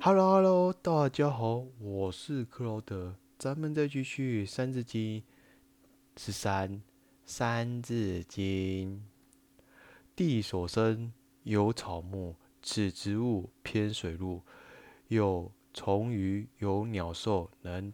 Hello Hello，大家好，我是克劳德，咱们再继续《三字经》十三《三字经》。地所生，有草木，此植物，偏水陆，有虫鱼，有鸟兽，能